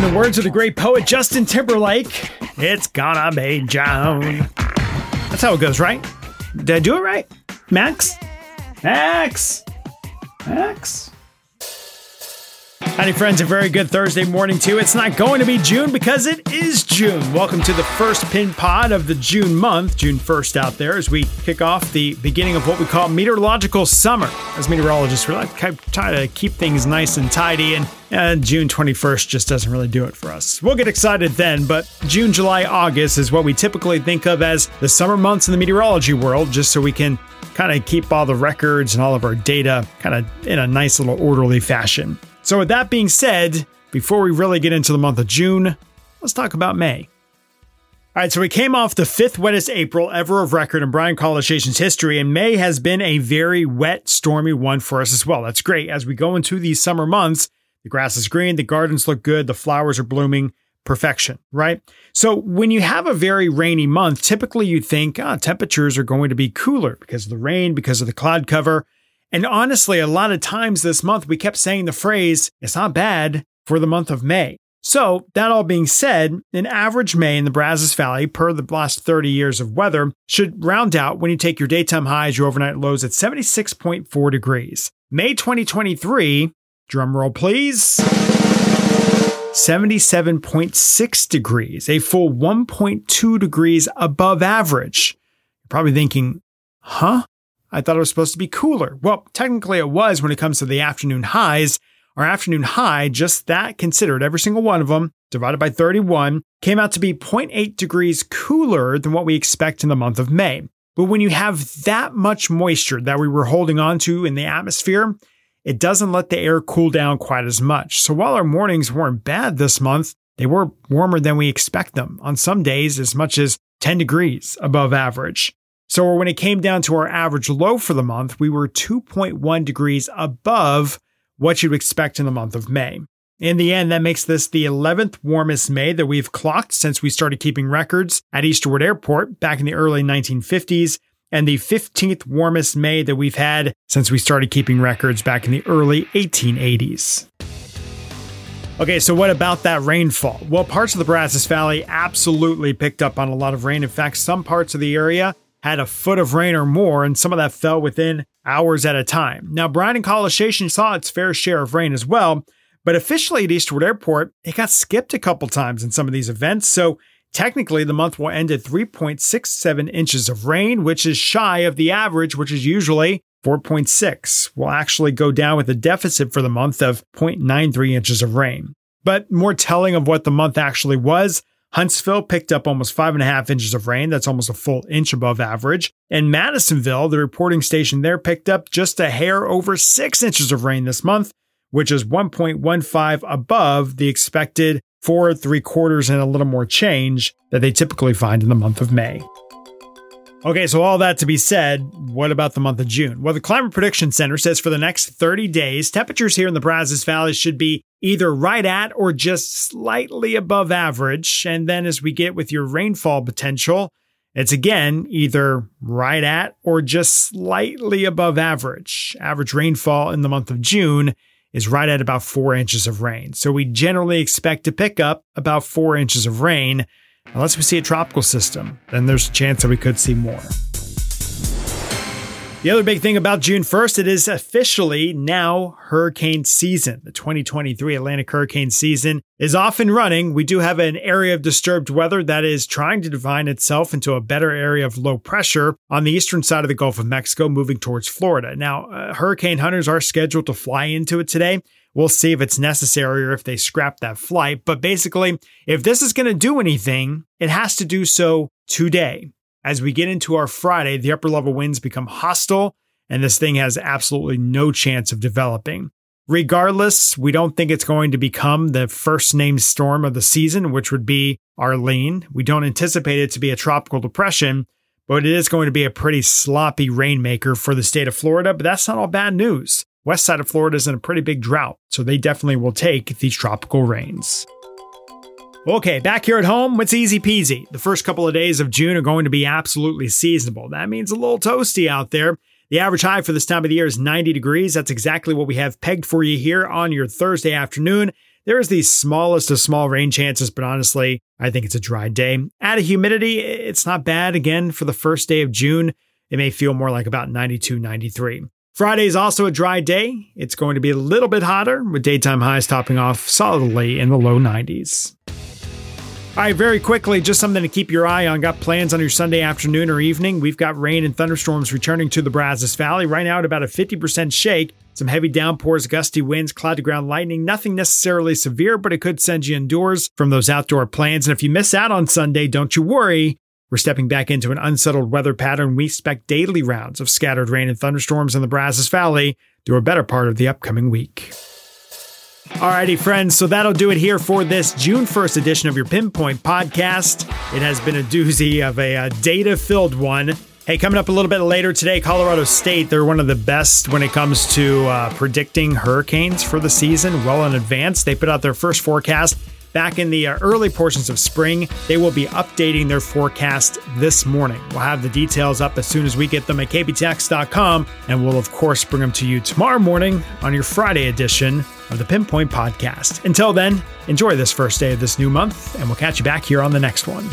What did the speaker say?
In the words of the great poet Justin Timberlake, it's gonna be June. That's how it goes, right? Did I do it right? Max? Max? Max? Howdy, friends. A very good Thursday morning, too. It's not going to be June because it is June. Welcome to the first PinPod of the June month, June 1st out there, as we kick off the beginning of what we call meteorological summer. As meteorologists, we like try to keep things nice and tidy, and June 21st just doesn't really do it for us. We'll get excited then, but June, July, August is what we typically think of as the summer months in the meteorology world, just so we can kind of keep all the records and all of our data kind of in a nice little orderly fashion. So, with that being said, before we really get into the month of June, let's talk about May. All right, so we came off the fifth wettest April ever of record in Bryan College Station's history, and May has been a very wet, stormy one for us as well. That's great. As we go into these summer months, the grass is green, the gardens look good, the flowers are blooming, perfection, right? So when you have a very rainy month, typically you think oh, temperatures are going to be cooler because of the rain, because of the cloud cover. And honestly, a lot of times this month, we kept saying the phrase, it's not bad for the month of May. So, that all being said, an average May in the Brazos Valley, per the last 30 years of weather, should round out when you take your daytime highs, your overnight lows at 76.4 degrees. May 2023, drum roll please, 77.6 degrees, a full 1.2 degrees above average. You're probably thinking, huh? I thought it was supposed to be cooler. Well, technically it was when it comes to the afternoon highs. Our afternoon high, just that considered, every single one of them, divided by 31, came out to be 0.8 degrees cooler than what we expect in the month of May. But when you have that much moisture that we were holding on to in the atmosphere, it doesn't let the air cool down quite as much. So while our mornings weren't bad this month, they were warmer than we expect them. On some days, as much as 10 degrees above average. So when it came down to our average low for the month, we were 2.1 degrees above what you'd expect in the month of May. In the end, that makes this the 11th warmest May that we've clocked since we started keeping records at Easterwood Airport back in the early 1950s, and the 15th warmest May that we've had since we started keeping records back in the early 1880s. Okay, so what about that rainfall? Well, parts of the Brazos Valley absolutely picked up on a lot of rain. In fact, some parts of the area had a foot of rain or more, and some of that fell within hours at a time. Now, Bryan and College saw its fair share of rain as well, but officially at Easterwood Airport, it got skipped a couple times in some of these events. So technically, the month will end at 3.67 inches of rain, which is shy of the average, which is usually 4.6. We'll actually go down with a deficit for the month of 0.93 inches of rain. But more telling of what the month actually was, Huntsville picked up almost five and a half inches of rain. That's almost a full inch above average. And Madisonville, the reporting station there, picked up just a hair over six inches of rain this month, which is 1.15 above the expected four, three quarters, and a little more change that they typically find in the month of May. Okay, so all that to be said, what about the month of June? Well, the Climate Prediction Center says for the next 30 days, temperatures here in the Brazos Valley should be either right at or just slightly above average. And then as we get with your rainfall potential, it's again either right at or just slightly above average. Average rainfall in the month of June is right at about four inches of rain. So we generally expect to pick up about four inches of rain Unless we see a tropical system, then there's a chance that we could see more. The other big thing about June 1st, it is officially now hurricane season. The 2023 Atlantic hurricane season is off and running. We do have an area of disturbed weather that is trying to define itself into a better area of low pressure on the eastern side of the Gulf of Mexico, moving towards Florida. Now, uh, hurricane hunters are scheduled to fly into it today. We'll see if it's necessary or if they scrap that flight. But basically, if this is going to do anything, it has to do so today. As we get into our Friday, the upper level winds become hostile, and this thing has absolutely no chance of developing. Regardless, we don't think it's going to become the first named storm of the season, which would be Arlene. We don't anticipate it to be a tropical depression, but it is going to be a pretty sloppy rainmaker for the state of Florida. But that's not all bad news. West side of Florida is in a pretty big drought, so they definitely will take these tropical rains. Okay, back here at home, it's easy peasy. The first couple of days of June are going to be absolutely seasonable. That means a little toasty out there. The average high for this time of the year is 90 degrees. That's exactly what we have pegged for you here on your Thursday afternoon. There's the smallest of small rain chances, but honestly, I think it's a dry day. Add a humidity, it's not bad again for the first day of June. It may feel more like about 92, 93. Friday is also a dry day. It's going to be a little bit hotter, with daytime highs topping off solidly in the low 90s. All right, very quickly, just something to keep your eye on. Got plans on your Sunday afternoon or evening? We've got rain and thunderstorms returning to the Brazos Valley. Right now, at about a 50% shake. Some heavy downpours, gusty winds, cloud to ground lightning. Nothing necessarily severe, but it could send you indoors from those outdoor plans. And if you miss out on Sunday, don't you worry. We're stepping back into an unsettled weather pattern. We expect daily rounds of scattered rain and thunderstorms in the Brazos Valley through a better part of the upcoming week. Alrighty, friends, so that'll do it here for this June 1st edition of your Pinpoint podcast. It has been a doozy of a, a uh, data filled one. Hey, coming up a little bit later today, Colorado State, they're one of the best when it comes to uh, predicting hurricanes for the season well in advance. They put out their first forecast back in the uh, early portions of spring. They will be updating their forecast this morning. We'll have the details up as soon as we get them at kbtx.com, and we'll, of course, bring them to you tomorrow morning on your Friday edition of the Pinpoint Podcast. Until then, enjoy this first day of this new month, and we'll catch you back here on the next one.